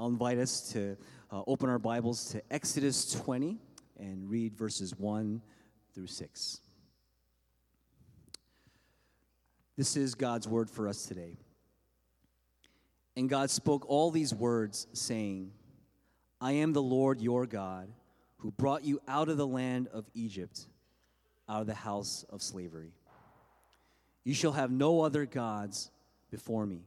I'll invite us to uh, open our Bibles to Exodus 20 and read verses 1 through 6. This is God's word for us today. And God spoke all these words, saying, I am the Lord your God, who brought you out of the land of Egypt, out of the house of slavery. You shall have no other gods before me.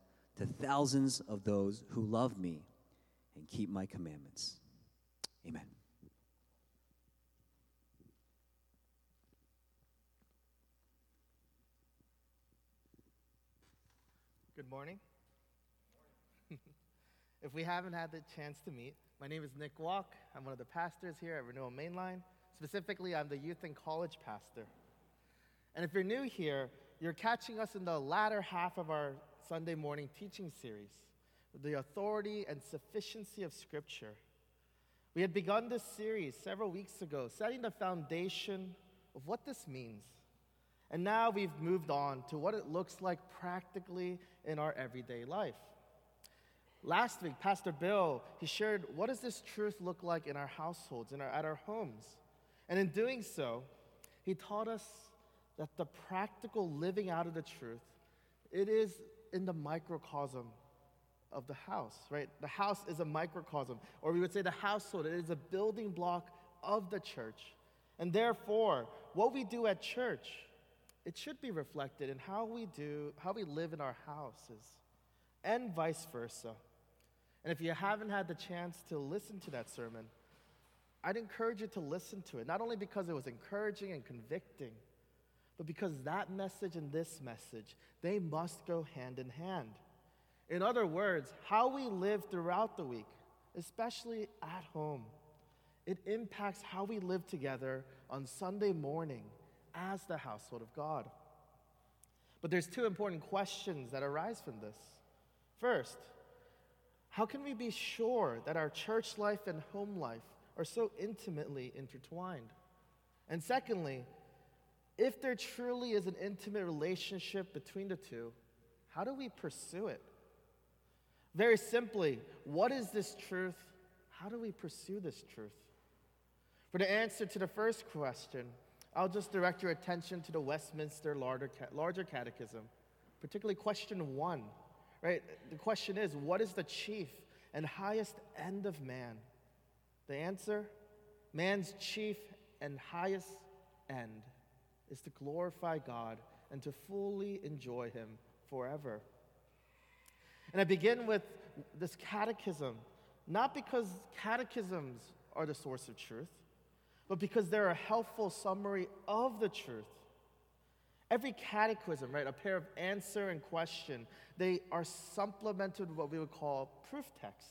to thousands of those who love me and keep my commandments. Amen. Good morning. if we haven't had the chance to meet, my name is Nick Gwak. I'm one of the pastors here at Renewal Mainline. Specifically, I'm the youth and college pastor. And if you're new here, you're catching us in the latter half of our Sunday morning teaching series, The Authority and Sufficiency of Scripture. We had begun this series several weeks ago, setting the foundation of what this means. And now we've moved on to what it looks like practically in our everyday life. Last week, Pastor Bill, he shared what does this truth look like in our households, in our, at our homes. And in doing so, he taught us that the practical living out of the truth, it is in the microcosm of the house, right? The house is a microcosm, or we would say the household, it is a building block of the church. And therefore, what we do at church, it should be reflected in how we do, how we live in our houses, and vice versa. And if you haven't had the chance to listen to that sermon, I'd encourage you to listen to it, not only because it was encouraging and convicting, but because that message and this message, they must go hand in hand. In other words, how we live throughout the week, especially at home, it impacts how we live together on Sunday morning as the household of God. But there's two important questions that arise from this. First, how can we be sure that our church life and home life are so intimately intertwined? And secondly, if there truly is an intimate relationship between the two, how do we pursue it? Very simply, what is this truth? How do we pursue this truth? For the answer to the first question, I'll just direct your attention to the Westminster Larger Larger Catechism, particularly question one. Right? The question is, what is the chief and highest end of man? The answer man's chief and highest end is to glorify God and to fully enjoy Him forever. And I begin with this catechism, not because catechisms are the source of truth, but because they're a helpful summary of the truth. Every catechism, right, a pair of answer and question, they are supplemented with what we would call proof text.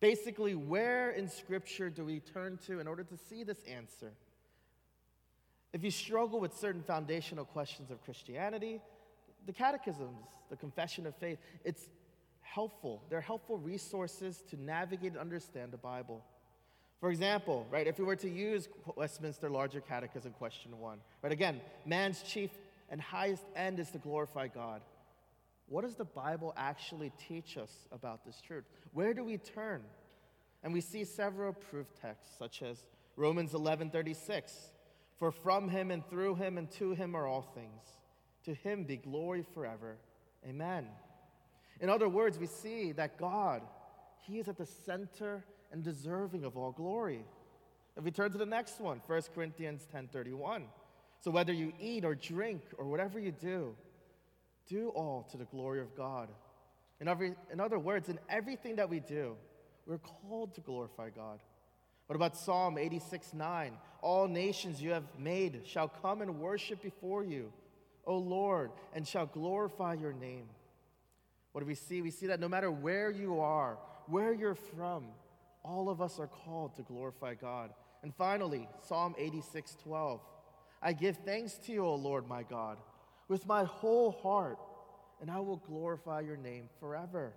Basically, where in Scripture do we turn to in order to see this answer? If you struggle with certain foundational questions of Christianity, the catechisms, the confession of faith, it's helpful. They're helpful resources to navigate and understand the Bible. For example, right, if we were to use Westminster Larger Catechism question one, right, again, man's chief and highest end is to glorify God. What does the Bible actually teach us about this truth? Where do we turn? And we see several proof texts, such as Romans 11:36, "For from him and through him and to him are all things. To him be glory forever. Amen." In other words, we see that God, he is at the center and deserving of all glory. If we turn to the next one, 1 Corinthians 10:31. So whether you eat or drink or whatever you do, do all to the glory of God. In, every, in other words, in everything that we do, we're called to glorify God. What about Psalm 86 9? All nations you have made shall come and worship before you, O Lord, and shall glorify your name. What do we see? We see that no matter where you are, where you're from, all of us are called to glorify God. And finally, Psalm 86 12. I give thanks to you, O Lord my God, with my whole heart, and I will glorify your name forever.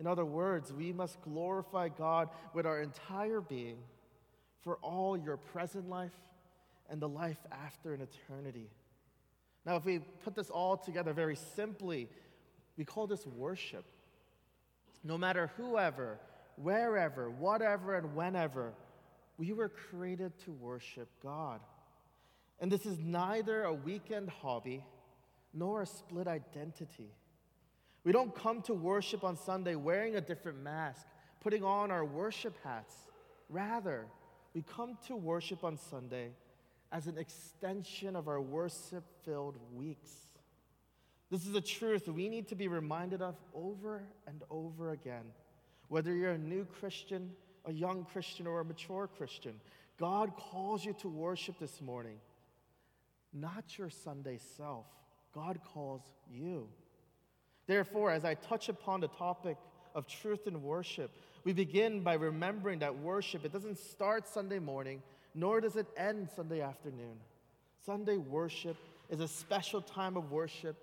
In other words, we must glorify God with our entire being for all your present life and the life after in eternity. Now, if we put this all together very simply, we call this worship. No matter whoever, wherever, whatever, and whenever, we were created to worship God. And this is neither a weekend hobby nor a split identity. We don't come to worship on Sunday wearing a different mask, putting on our worship hats. Rather, we come to worship on Sunday as an extension of our worship filled weeks. This is a truth we need to be reminded of over and over again. Whether you're a new Christian, a young Christian, or a mature Christian, God calls you to worship this morning. Not your Sunday self, God calls you. Therefore, as I touch upon the topic of truth and worship, we begin by remembering that worship, it doesn't start Sunday morning, nor does it end Sunday afternoon. Sunday worship is a special time of worship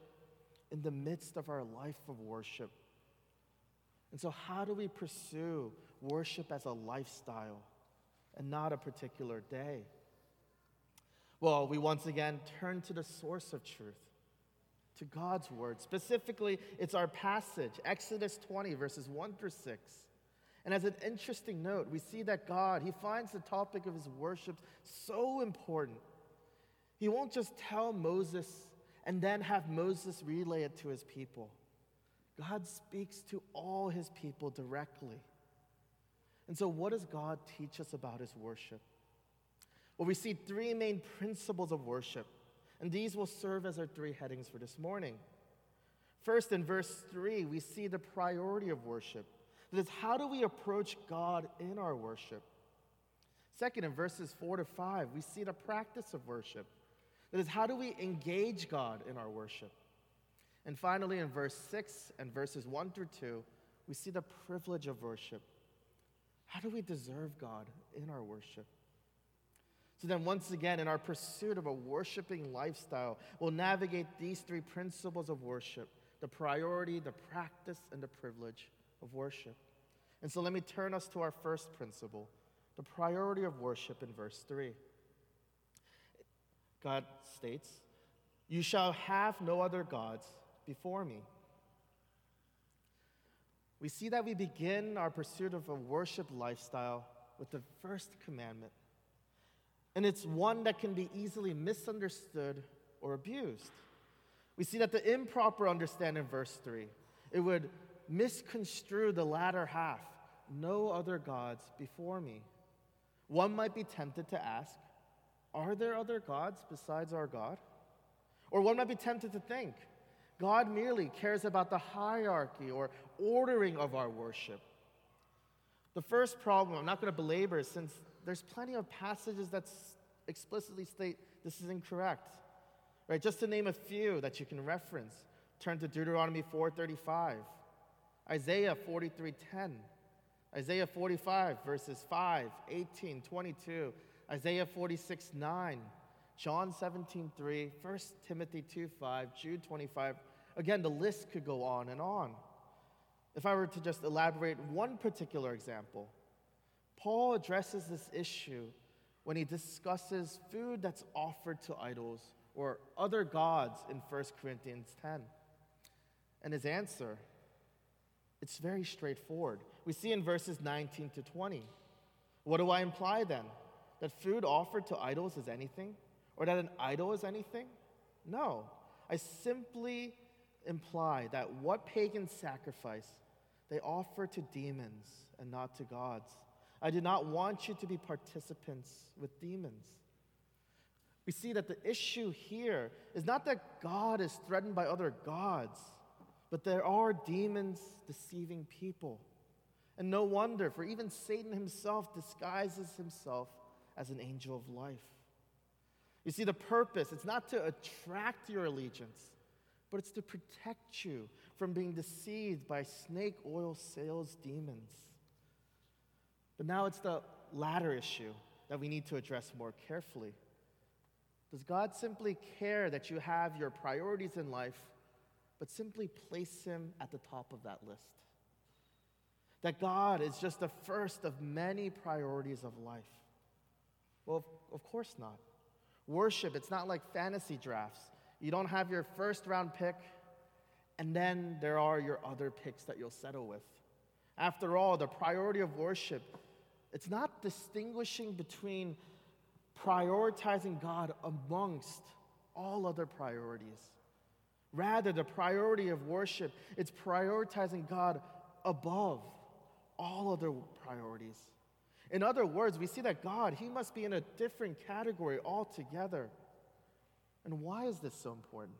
in the midst of our life of worship. And so, how do we pursue worship as a lifestyle and not a particular day? Well, we once again turn to the source of truth, to God's word. Specifically, it's our passage, Exodus 20, verses 1 through 6. And as an interesting note, we see that God, He finds the topic of His worship so important. He won't just tell Moses and then have Moses relay it to his people. God speaks to all his people directly. And so, what does God teach us about his worship? Well, we see three main principles of worship, and these will serve as our three headings for this morning. First, in verse 3, we see the priority of worship. That is, how do we approach God in our worship? Second, in verses 4 to 5, we see the practice of worship. That is, how do we engage God in our worship? And finally, in verse 6 and verses 1 through 2, we see the privilege of worship. How do we deserve God in our worship? So then, once again, in our pursuit of a worshiping lifestyle, we'll navigate these three principles of worship the priority, the practice, and the privilege of worship. And so, let me turn us to our first principle the priority of worship in verse 3. God states, You shall have no other gods before me. We see that we begin our pursuit of a worship lifestyle with the first commandment. And it's one that can be easily misunderstood or abused. We see that the improper understanding in verse 3, it would misconstrue the latter half no other gods before me. One might be tempted to ask, are there other gods besides our God? Or one might be tempted to think God merely cares about the hierarchy or ordering of our worship. The first problem, I'm not going to belabor since there's plenty of passages that explicitly state this is incorrect. Right? Just to name a few that you can reference, turn to Deuteronomy 4:35, Isaiah 43:10, Isaiah 45 verses 5, 18, 22, Isaiah 46 9, John 17 3, 1 Timothy 2 5, Jude 25. Again, the list could go on and on. If I were to just elaborate one particular example, Paul addresses this issue when he discusses food that's offered to idols or other gods in 1 Corinthians 10. And his answer, it's very straightforward. We see in verses 19 to 20. What do I imply then? that food offered to idols is anything or that an idol is anything? No. I simply imply that what pagans sacrifice, they offer to demons and not to gods. I do not want you to be participants with demons. We see that the issue here is not that God is threatened by other gods, but there are demons deceiving people. And no wonder, for even Satan himself disguises himself as an angel of life. You see, the purpose, it's not to attract your allegiance, but it's to protect you from being deceived by snake oil sales demons. But now it's the latter issue that we need to address more carefully. Does God simply care that you have your priorities in life, but simply place Him at the top of that list? That God is just the first of many priorities of life? Well, of course not. Worship, it's not like fantasy drafts. You don't have your first round pick, and then there are your other picks that you'll settle with. After all, the priority of worship, it's not distinguishing between prioritizing God amongst all other priorities. Rather, the priority of worship, it's prioritizing God above all other priorities. In other words, we see that God, He must be in a different category altogether. And why is this so important?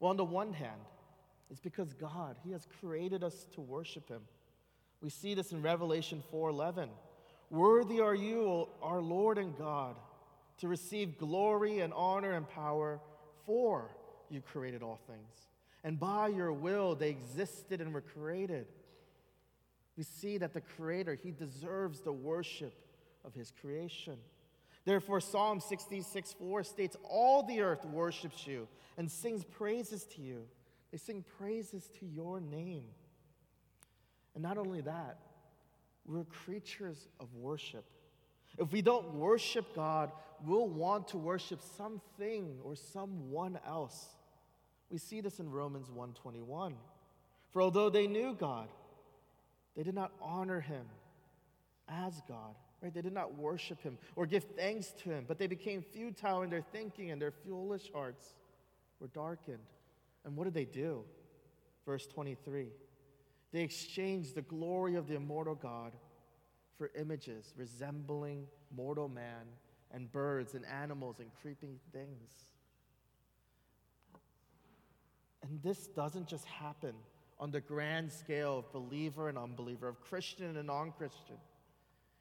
Well, on the one hand, it's because God, He has created us to worship Him. We see this in Revelation 4:11. Worthy are you, our Lord and God, to receive glory and honor and power, for you created all things. And by your will they existed and were created. We see that the Creator, He deserves the worship of His creation. Therefore, Psalm 66 4 states, All the earth worships you and sings praises to you. They sing praises to your name. And not only that, we're creatures of worship. If we don't worship God, we'll want to worship something or someone else. We see this in Romans 1:21. For although they knew God, they did not honor him as God. Right? They did not worship him or give thanks to him, but they became futile in their thinking and their foolish hearts were darkened. And what did they do? Verse 23 They exchanged the glory of the immortal God for images resembling mortal man and birds and animals and creeping things. And this doesn't just happen on the grand scale of believer and unbeliever, of Christian and non Christian.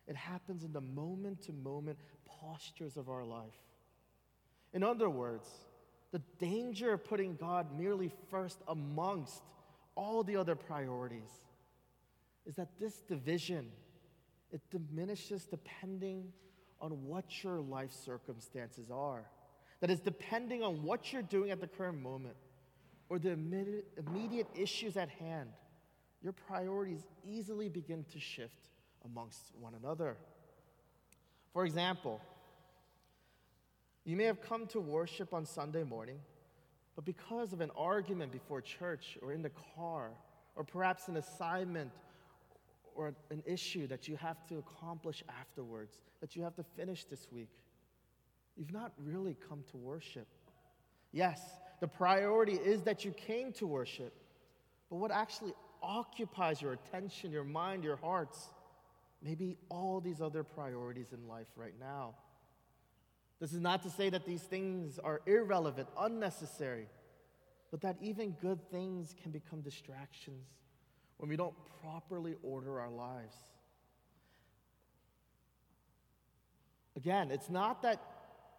It happens in the moment to moment postures of our life. In other words, the danger of putting God merely first amongst all the other priorities is that this division it diminishes depending on what your life circumstances are that is depending on what you're doing at the current moment or the immediate, issues at hand your priorities easily begin to shift amongst one another. For example, you may have come to worship on Sunday morning, but because of an argument before church or in the car, or perhaps an assignment or an issue that you have to accomplish afterwards, that you have to finish this week, you've not really come to worship. Yes, the priority is that you came to worship, but what actually occupies your attention, your mind, your hearts, maybe all these other priorities in life right now. This is not to say that these things are irrelevant, unnecessary, but that even good things can become distractions when we don't properly order our lives. Again, it's not that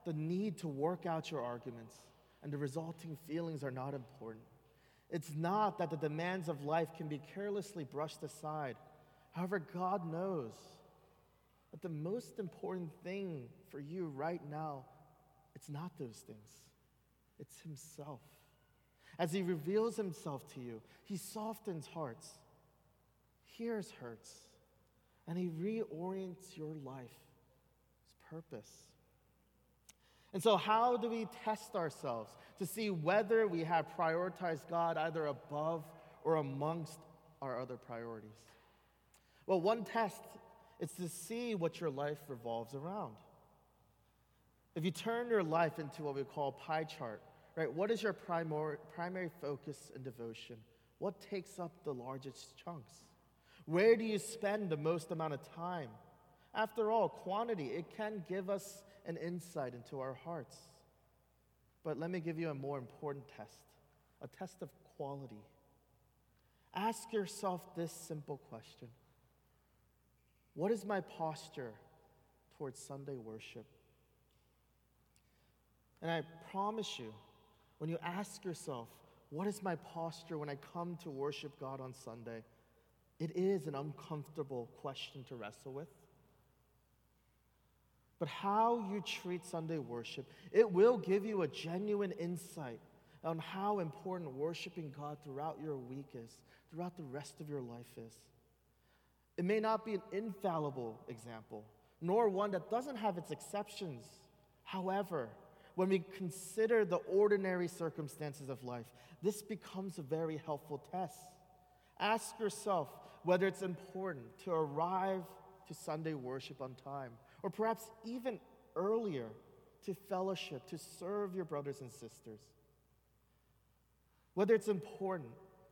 the need to work out your arguments and the resulting feelings are not important. It's not that the demands of life can be carelessly brushed aside However, God knows that the most important thing for you right now, it's not those things, it's Himself. As He reveals Himself to you, He softens hearts, hears hurts, and He reorients your life, His purpose. And so, how do we test ourselves to see whether we have prioritized God either above or amongst our other priorities? Well, one test is to see what your life revolves around. If you turn your life into what we call a pie chart, right, what is your primary, primary focus and devotion? What takes up the largest chunks? Where do you spend the most amount of time? After all, quantity, it can give us an insight into our hearts. But let me give you a more important test a test of quality. Ask yourself this simple question what is my posture towards Sunday worship? And I promise you, when you ask yourself, What is my posture when I come to worship God on Sunday? It is an uncomfortable question to wrestle with. But how you treat Sunday worship, it will give you a genuine insight on how important worshiping God throughout your week is, throughout the rest of your life is. It may not be an infallible example, nor one that doesn't have its exceptions. However, when we consider the ordinary circumstances of life, this becomes a very helpful test. Ask yourself whether it's important to arrive to Sunday worship on time, or perhaps even earlier to fellowship, to serve your brothers and sisters. Whether it's important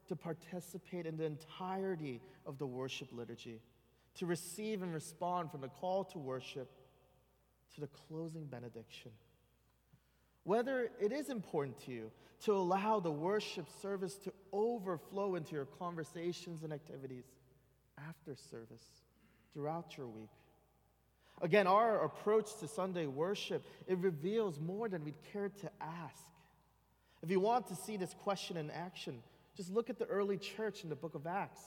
to participate in the entirety of the worship liturgy, to receive and respond from the call to worship to the closing benediction. Whether it is important to you to allow the worship service to overflow into your conversations and activities after service throughout your week. Again, our approach to Sunday worship, it reveals more than we'd care to ask. If you want to see this question in action, just look at the early church in the book of Acts,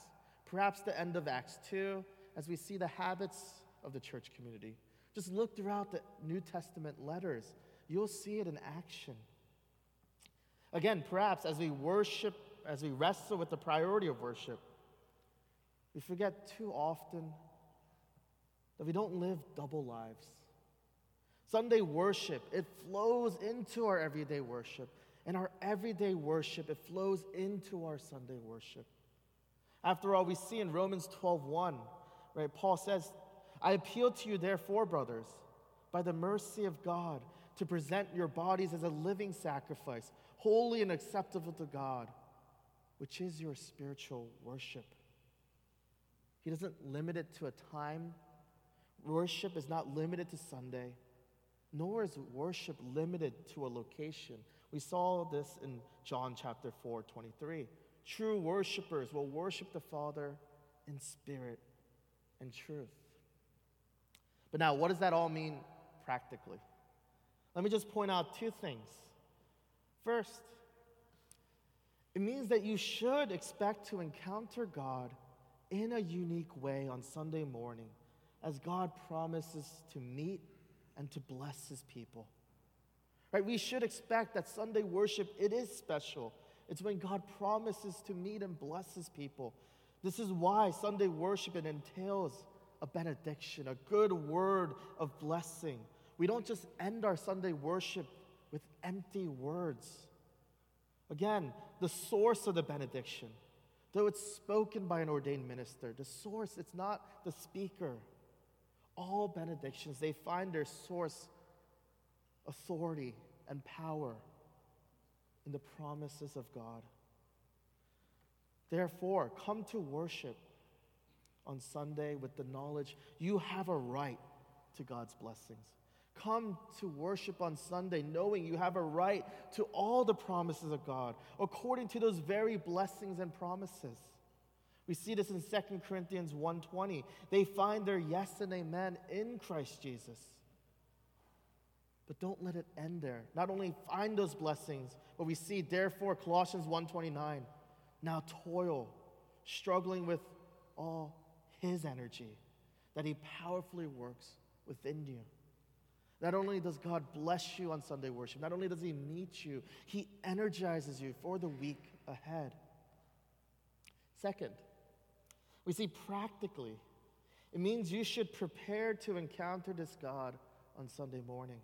perhaps the end of Acts 2, as we see the habits of the church community. Just look throughout the New Testament letters, you'll see it in action. Again, perhaps as we worship, as we wrestle with the priority of worship, we forget too often that we don't live double lives. Sunday worship, it flows into our everyday worship. And our everyday worship, it flows into our Sunday worship. After all, we see in Romans 12:1, right? Paul says, I appeal to you, therefore, brothers, by the mercy of God, to present your bodies as a living sacrifice, holy and acceptable to God, which is your spiritual worship. He doesn't limit it to a time. Worship is not limited to Sunday, nor is worship limited to a location. We saw this in John chapter 4, 23. True worshipers will worship the Father in spirit and truth. But now, what does that all mean practically? Let me just point out two things. First, it means that you should expect to encounter God in a unique way on Sunday morning as God promises to meet and to bless his people. Right? We should expect that Sunday worship, it is special. It's when God promises to meet and bless his people. This is why Sunday worship it entails a benediction, a good word of blessing. We don't just end our Sunday worship with empty words. Again, the source of the benediction, though it's spoken by an ordained minister, the source, it's not the speaker. All benedictions, they find their source authority, and power in the promises of God. Therefore, come to worship on Sunday with the knowledge you have a right to God's blessings. Come to worship on Sunday knowing you have a right to all the promises of God according to those very blessings and promises. We see this in 2 Corinthians 1:20. They find their yes and amen in Christ Jesus. But don't let it end there. Not only find those blessings, but we see therefore Colossians 1:29. Now toil, struggling with all his energy that he powerfully works within you. Not only does God bless you on Sunday worship, not only does he meet you, he energizes you for the week ahead. Second, we see practically, it means you should prepare to encounter this God on Sunday morning.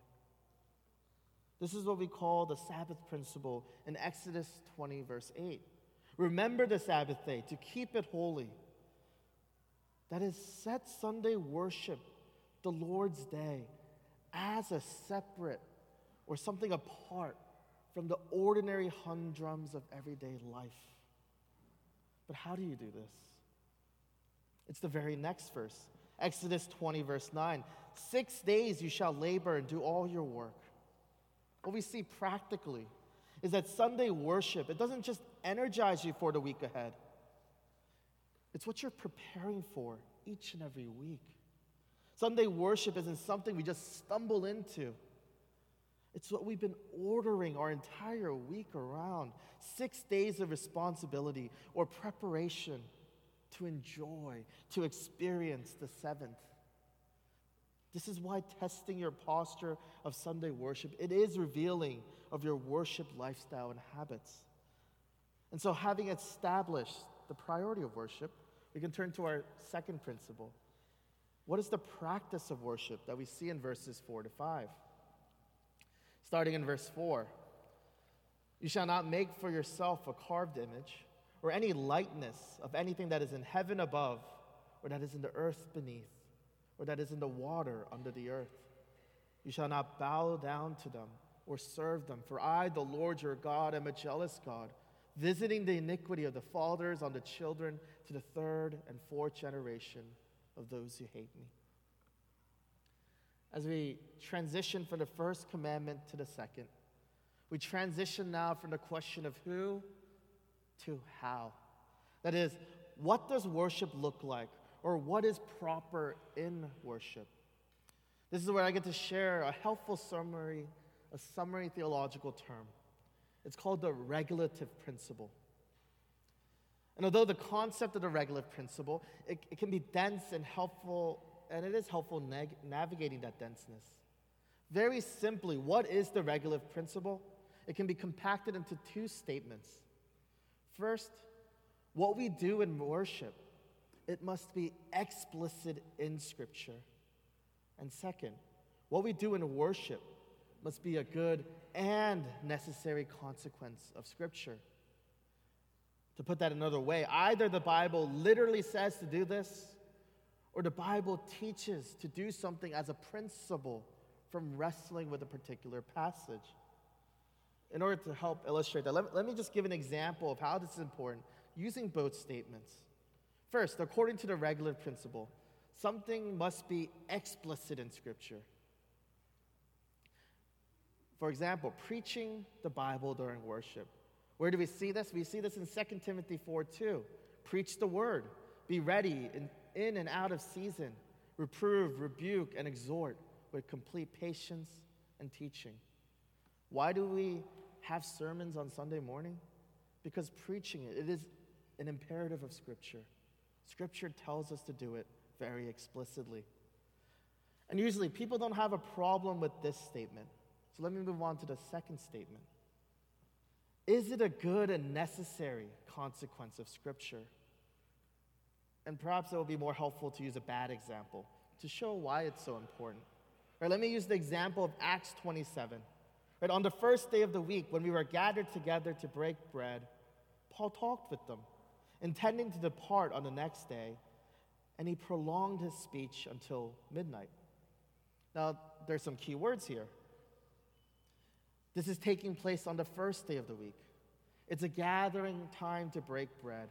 This is what we call the Sabbath principle in Exodus 20, verse 8. Remember the Sabbath day to keep it holy. That is, set Sunday worship, the Lord's day, as a separate or something apart from the ordinary humdrums of everyday life. But how do you do this? It's the very next verse Exodus 20, verse 9. Six days you shall labor and do all your work what we see practically is that Sunday worship, it doesn't just energize you for the week ahead, it's what you're preparing for each and every week. Sunday worship isn't something we just stumble into. It's what we've been ordering our entire week around six days of responsibility or preparation to enjoy, to experience the seventh. This is why testing your posture of Sunday worship, it is revealing of your worship lifestyle and habits. And so having established the priority of worship, we can turn to our second principle. What is the practice of worship that we see in verses 4 to 5? Starting in verse 4 You shall not make for yourself a carved image or any likeness of anything that is in heaven above, or that is in the earth beneath, or that is in the water under the earth. You shall not bow down to them or serve them, for I, the Lord your God, am a jealous God, visiting the iniquity of the fathers on the children to the third and fourth generation of those who hate me. As we transition from the first commandment to the second, we transition now from the question of who to how. That is, what does worship look like, or what is proper in worship? This is where I get to share a helpful summary, a summary theological term. It's called the regulative principle. And although the concept of the regulative principle, it, it can be dense and helpful, and it is helpful neg- navigating that denseness. Very simply, what is the regulative principle? It can be compacted into two statements. First, what we do in worship, it must be explicit in Scripture. And second, what we do in worship must be a good and necessary consequence of Scripture. To put that another way, either the Bible literally says to do this, or the Bible teaches to do something as a principle from wrestling with a particular passage in order to help illustrate that, let, let me just give an example of how this is important using both statements. First, according to the regulative principle, something must be explicit in Scripture. For example, preaching the Bible during worship. Where do we see this? We see this in 2 Timothy 4 2. Preach the word, be ready in, in and out of season, reprove, rebuke, and exhort with complete patience and teaching. Why do we have sermons on Sunday morning? Because preaching it, it is an imperative of Scripture. Scripture tells us to do it very explicitly. And usually people don't have a problem with this statement. So let me move on to the second statement. Is it a good and necessary consequence of Scripture? And perhaps it will be more helpful to use a bad example to show why it's so important. Right, let me use the example of Acts 27. Right, on the first day of the week, when we were gathered together to break bread, Paul talked with them, intending to depart on the next day, and he prolonged his speech until midnight. Now, there's some key words here. This is taking place on the first day of the week. It's a gathering time to break bread.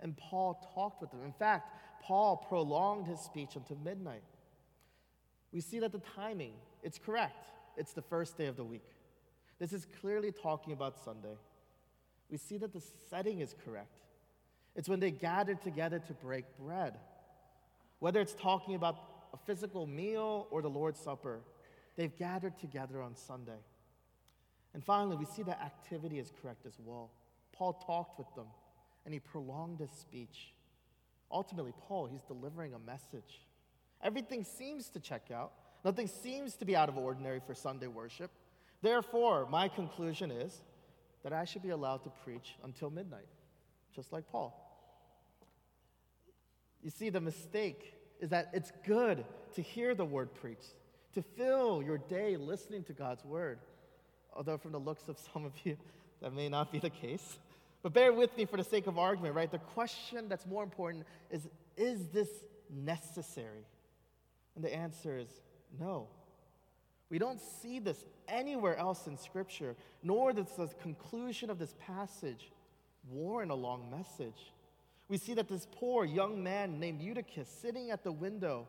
And Paul talked with them. In fact, Paul prolonged his speech until midnight. We see that the timing, it's correct. It's the first day of the week. This is clearly talking about Sunday. We see that the setting is correct. It's when they gathered together to break bread. Whether it's talking about a physical meal or the Lord's Supper, they've gathered together on Sunday. And finally, we see that activity is correct as well. Paul talked with them and he prolonged his speech. Ultimately, Paul, he's delivering a message. Everything seems to check out. Nothing seems to be out of ordinary for Sunday worship. Therefore, my conclusion is that I should be allowed to preach until midnight, just like Paul. You see, the mistake is that it's good to hear the word preached, to fill your day listening to God's word. Although, from the looks of some of you, that may not be the case. But bear with me for the sake of argument, right? The question that's more important is Is this necessary? And the answer is no. We don't see this anywhere else in Scripture, nor does the conclusion of this passage warrant a long message. We see that this poor young man named Eutychus sitting at the window,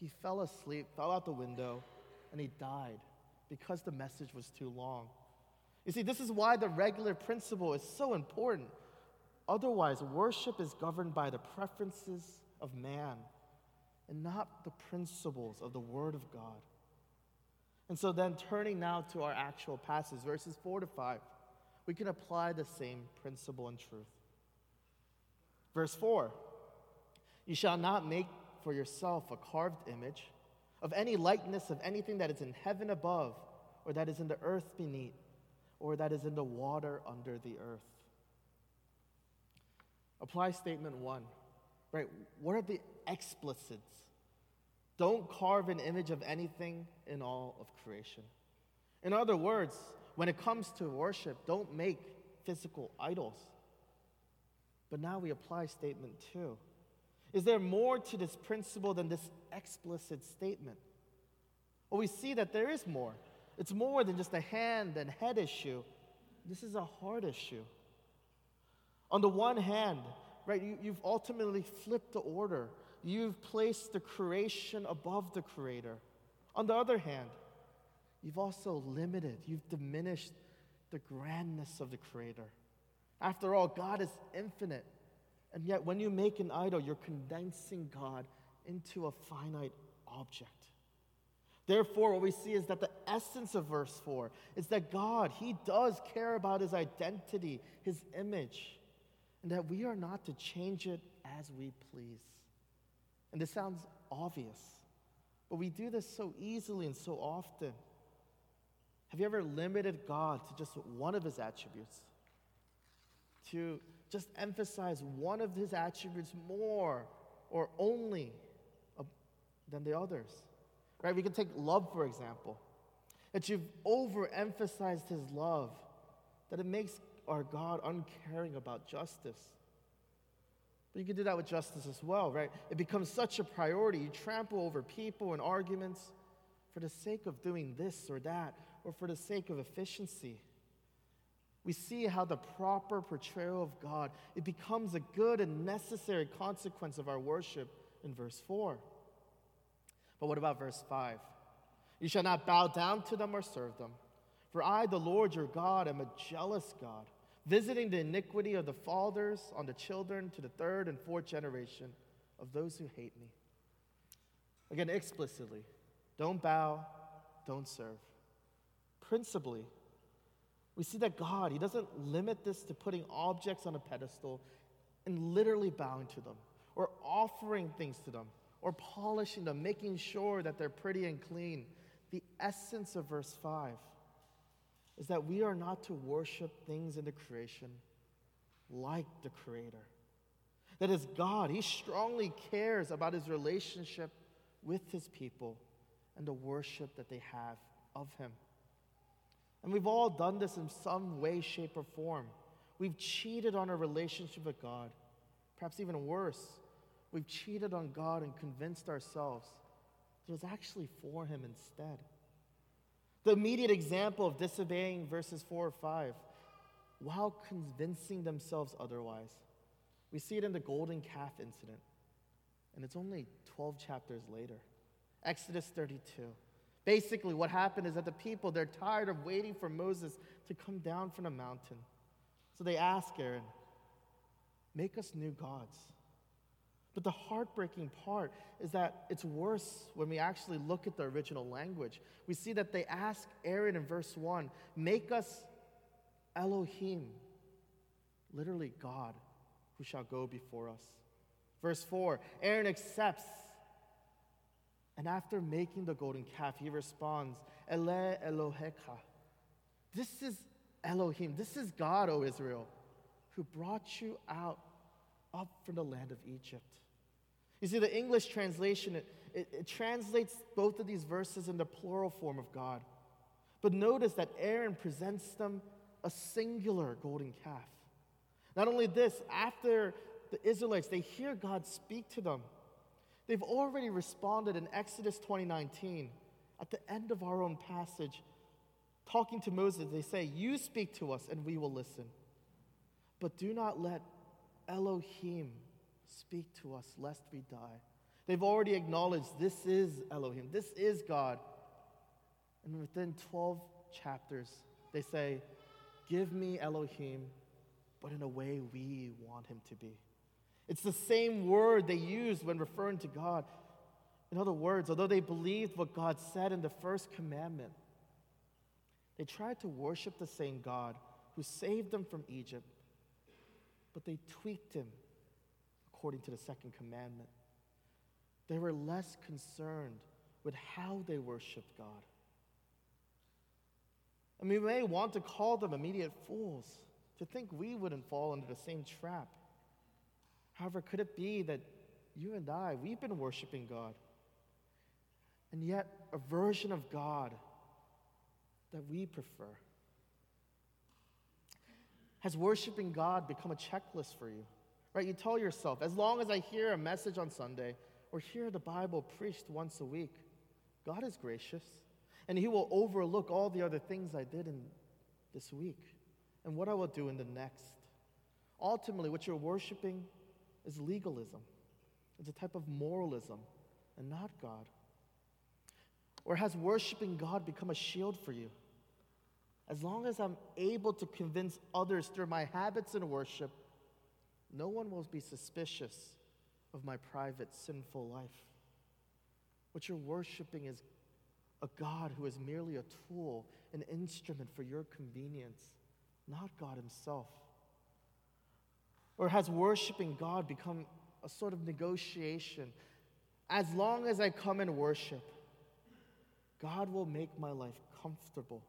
he fell asleep, fell out the window, and he died because the message was too long. You see, this is why the regulative principle is so important. Otherwise, worship is governed by the preferences of man and not the principles of the Word of God. And so then, turning now to our actual passage, verses 4 to 5, we can apply the same principle and truth. Verse 4 You shall not make for yourself a carved image of any likeness of anything that is in heaven above, or that is in the earth beneath, or that is in the water under the earth. Apply statement one. Right? What are the explicits? Don't carve an image of anything in all of creation. In other words, when it comes to worship, don't make physical idols. But now we apply statement two. Is there more to this principle than this explicit statement? Well, we see that there is more. It's more than just a hand and head issue. This is a heart issue. On the one hand, right, you, you've ultimately flipped the order. You've placed the creation above the creator. On the other hand, you've also limited, you've diminished the grandness of the creator. After all, God is infinite. And yet, when you make an idol, you're condensing God into a finite object. Therefore, what we see is that the essence of verse 4 is that God, He does care about His identity, His image, and that we are not to change it as we please. And this sounds obvious, but we do this so easily and so often. Have you ever limited God to just one of His attributes? To just emphasize one of His attributes more or only than the others? Right? We can take love, for example. That you've overemphasized His love, that it makes our God uncaring about justice. You can do that with justice as well, right? It becomes such a priority. You trample over people and arguments for the sake of doing this or that, or for the sake of efficiency. We see how the proper portrayal of God, it becomes a good and necessary consequence of our worship in verse 4. But what about verse 5? You shall not bow down to them or serve them. For I, the Lord your God, am a jealous God visiting the iniquity of the fathers on the children to the third and fourth generation of those who hate me. Again, explicitly, don't bow, don't serve. Principally, we see that God, He doesn't limit this to putting objects on a pedestal and literally bowing to them, or offering things to them, or polishing them, making sure that they're pretty and clean. The essence of verse 5 is that we are not to worship things in the creation like the Creator. That is God, He strongly cares about His relationship with His people and the worship that they have of Him. And we've all done this in some way, shape, or form. We've cheated on our relationship with God. Perhaps even worse, we've cheated on God and convinced ourselves that it was actually for Him instead. The immediate example of disobeying verses 4 or 5 while convincing themselves otherwise. We see it in the golden calf incident, and it's only 12 chapters later. Exodus 32. Basically, what happened is that the people, they're tired of waiting for Moses to come down from the mountain. So they ask Aaron, Make us new gods. But the heartbreaking part is that it's worse when we actually look at the original language. We see that they ask Aaron in verse 1 make us Elohim, literally God, who shall go before us. Verse 4 Aaron accepts. And after making the golden calf, he responds, Ele Elohecha. This is Elohim. This is God, O Israel, who brought you out up from the land of Egypt. You see, the English translation, it, it, it, translates both of these verses in the plural form of God. But notice that Aaron presents them a singular golden calf. Not only this, after the Israelites, they hear God speak to them. They've already responded in Exodus 2019. At the end of our own passage, talking to Moses, they say, You speak to us and we will listen. But do not let Elohim Speak to us lest we die. They've already acknowledged this is Elohim, this is God. And within 12 chapters, they say, Give me Elohim, but in a way we want him to be. It's the same word they use when referring to God. In other words, although they believed what God said in the first commandment, they tried to worship the same God who saved them from Egypt, but they tweaked him according to the second commandment. They were less concerned with how they worshiped God. And we may want to call them immediate fools to think we wouldn't fall into the same trap. However, could it be that you and I, we've been worshiping God, and yet a version of God that we prefer? Has worshiping God become a checklist for you? Right? You tell yourself, as long as I hear a message on Sunday or hear the Bible preached once a week, God is gracious and He will overlook all the other things I did in this week and what I will do in the next. Ultimately, what you're worshiping is legalism, it's a type of moralism and not God. Or has worshiping God become a shield for you? As long as I'm able to convince others through my habits in worship, no one will be suspicious of my private sinful life. What you're worshiping is a God who is merely a tool, an instrument for your convenience, not God Himself. Or has worshiping God become a sort of negotiation? As long as I come and worship, God will make my life comfortable.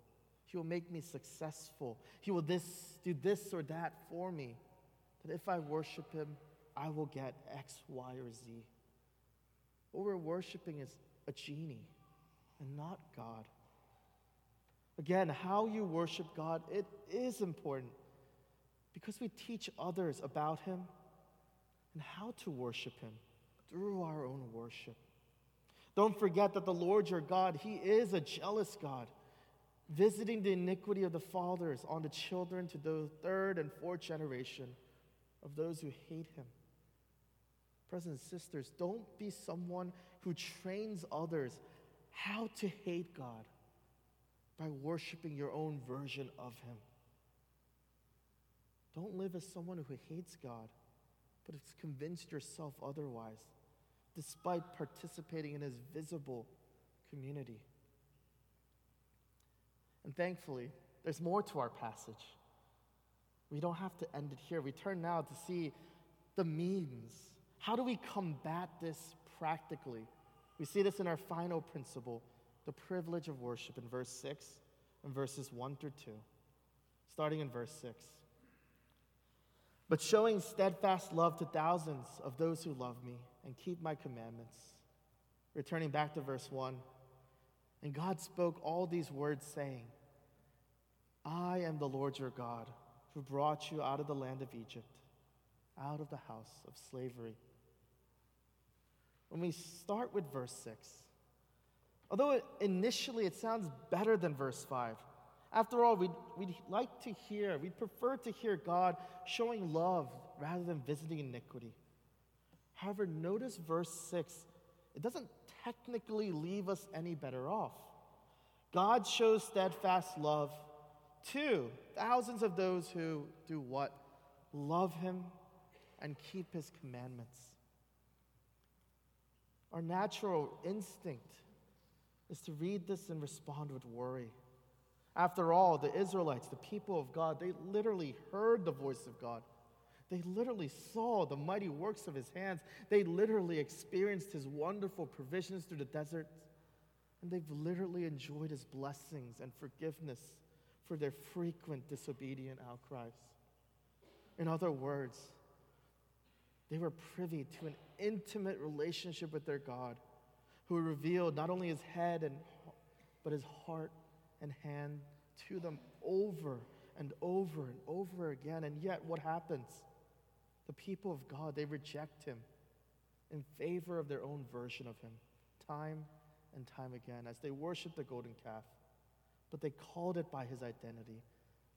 He will make me successful. He will this, do this or that for me. That if I worship Him, I will get X, Y, or Z. What we're worshiping is a genie and not God. Again, how you worship God, it is important because we teach others about Him and how to worship Him through our own worship. Don't forget that the Lord your God, He is a jealous God visiting the iniquity of the fathers on the children to the third and fourth generation of those who hate him. Brothers and sisters, don't be someone who trains others how to hate God by worshiping your own version of him. Don't live as someone who hates God, but has convinced yourself otherwise, despite participating in his visible community. And thankfully, there's more to our passage. We don't have to end it here. We turn now to see the means. How do we combat this practically? We see this in our final principle, the privilege of worship, in verse 6 and verses 1 through 2. Starting in verse 6. But showing steadfast love to thousands of those who love me and keep my commandments. Returning back to verse 1. And God spoke all these words, saying, I am the Lord your God, who brought you out of the land of Egypt, out of the house of slavery. When we start with verse 6, although it, initially it sounds better than verse 5, after all, we'd, we'd like to hear, we'd prefer to hear God showing love rather than visiting iniquity. However, notice verse 6. It doesn't technically leave us any better off. God shows steadfast love to thousands of those who do what? Love Him and keep His commandments. Our natural instinct is to read this and respond with worry. After all, the Israelites, the people of God, they literally heard the voice of God. They literally saw the mighty works of his hands. They literally experienced his wonderful provisions through the desert. And they've literally enjoyed his blessings and forgiveness for their frequent disobedient outcries. In other words, they were privy to an intimate relationship with their God who revealed not only his head and but his heart and hand to them over and over and over again. And yet what happens? The people of God, they reject him in favor of their own version of him, time and time again, as they worship the golden calf. But they called it by his identity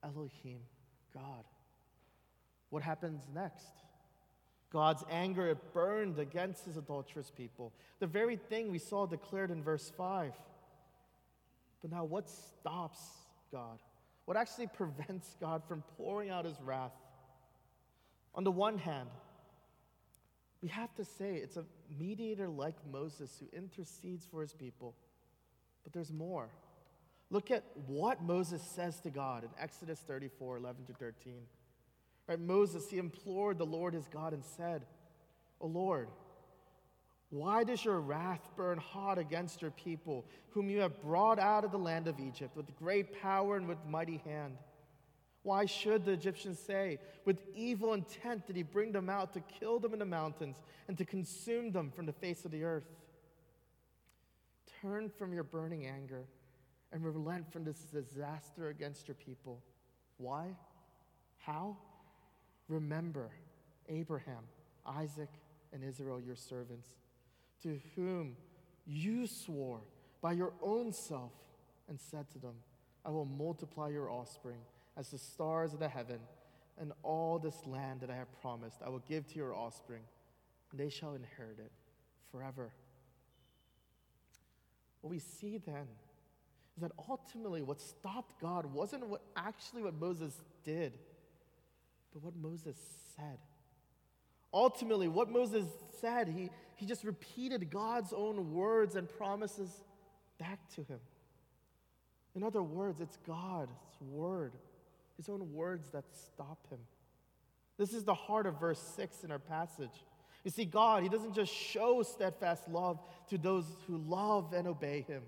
Elohim, God. What happens next? God's anger it burned against his adulterous people. The very thing we saw declared in verse 5. But now, what stops God? What actually prevents God from pouring out his wrath on the one hand, we have to say it's a mediator like Moses who intercedes for his people. But there's more. Look at what Moses says to God in Exodus 34 11 to 13. Right, Moses, he implored the Lord his God and said, O Lord, why does your wrath burn hot against your people, whom you have brought out of the land of Egypt with great power and with mighty hand? Why should the Egyptians say, With evil intent did he bring them out to kill them in the mountains and to consume them from the face of the earth? Turn from your burning anger and relent from this disaster against your people. Why? How? Remember Abraham, Isaac, and Israel, your servants, to whom you swore by your own self and said to them, I will multiply your offspring as the stars of the heaven, and all this land that I have promised I will give to your offspring, and they shall inherit it forever. What we see then is that ultimately what stopped God wasn't what actually what Moses did, but what Moses said. Ultimately, what Moses said, he, he just repeated God's own words and promises back to him. In other words, it's God's word his own words that stop him. This is the heart of verse 6 in our passage. You see, God, He doesn't just show steadfast love to those who love and obey Him.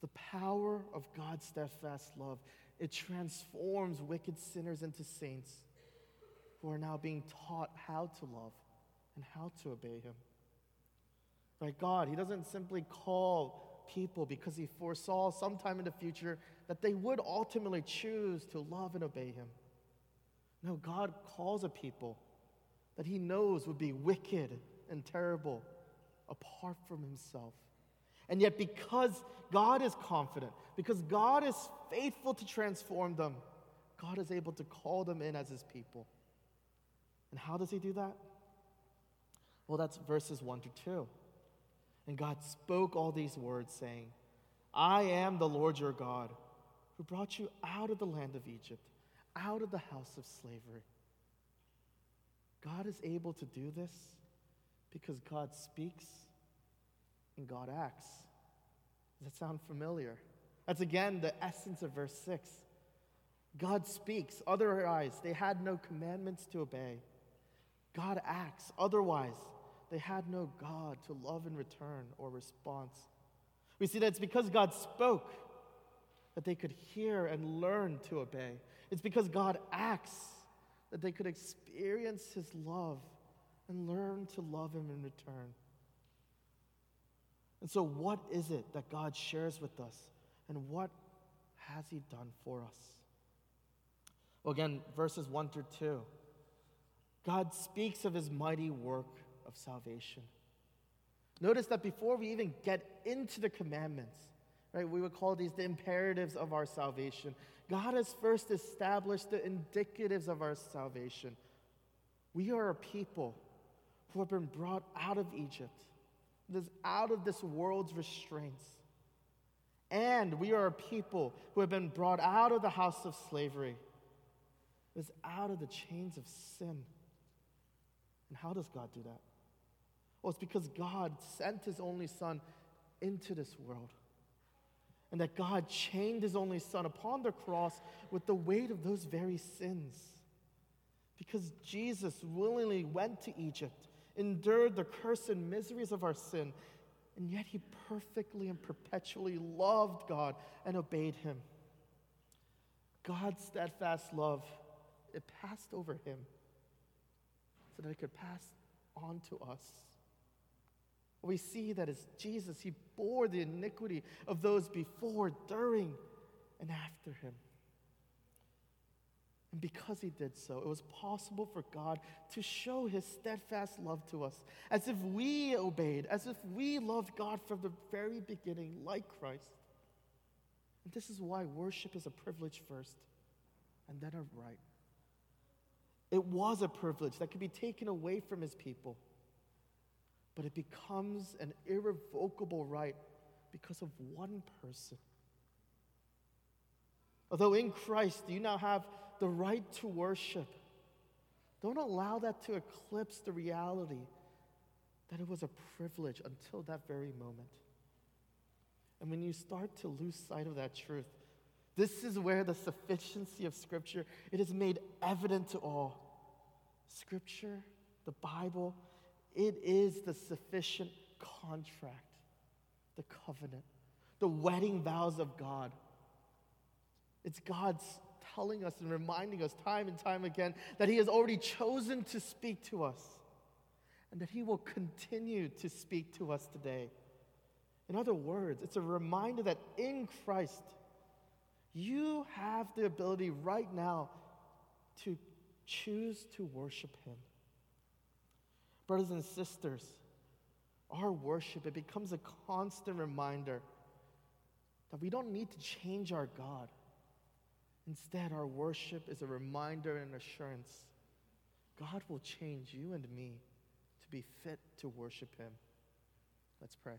The power of God's steadfast love, it transforms wicked sinners into saints who are now being taught how to love and how to obey Him. Right? God, He doesn't simply call people because He foresaw sometime in the future that they would ultimately choose to love and obey him. No, God calls a people that he knows would be wicked and terrible apart from himself. And yet, because God is confident, because God is faithful to transform them, God is able to call them in as his people. And how does he do that? Well, that's verses 1 to 2. And God spoke all these words, saying, I am the Lord your God who brought you out of the land of Egypt, out of the house of slavery. God is able to do this because God speaks and God acts. Does that sound familiar? That's again the essence of verse 6. God speaks, otherwise, they had no commandments to obey. God acts, otherwise, they had no God to love in return or response. We see that it's because God spoke that they could hear and learn to obey. It's because God acts that they could experience His love and learn to love Him in return. And so, what is it that God shares with us, and what has He done for us? Well, again, verses 1 through 2. God speaks of His mighty work of salvation. Notice that before we even get into the commandments, right? We would call these the imperatives of our salvation. God has first established the indicatives of our salvation. We are a people who have been brought out of Egypt, this, out of this world's restraints. And we are a people who have been brought out of the house of slavery, is out of the chains of sin. And how does God do that? Well, it's because God sent his only Son into this world and that God chained his only son upon the cross with the weight of those very sins. Because Jesus willingly went to Egypt, endured the curse and miseries of our sin, and yet he perfectly and perpetually loved God and obeyed him. God's steadfast love, it passed over him so that it could pass on to us we see that as Jesus, he bore the iniquity of those before, during, and after him. And because he did so, it was possible for God to show his steadfast love to us, as if we obeyed, as if we loved God from the very beginning, like Christ. And this is why worship is a privilege first, and then a right. It was a privilege that could be taken away from his people but it becomes an irrevocable right because of one person. Although in Christ you now have the right to worship, Don't allow that to eclipse the reality that it was a privilege until that very moment. And when you start to lose sight of that truth, this is where the sufficiency of Scripture it is made evident to all. Scripture, the Bible, it is the sufficient contract, the covenant, the wedding vows of God. It's God's telling us and reminding us time and time again that He has already chosen to speak to us and that He will continue to speak to us today. In other words, it's a reminder that in Christ, you have the ability right now to choose to worship Him. Brothers and sisters, our worship, it becomes a constant reminder that we don't need to change our God. Instead, our worship is a reminder and assurance God will change you and me to be fit to worship Him. Let's pray.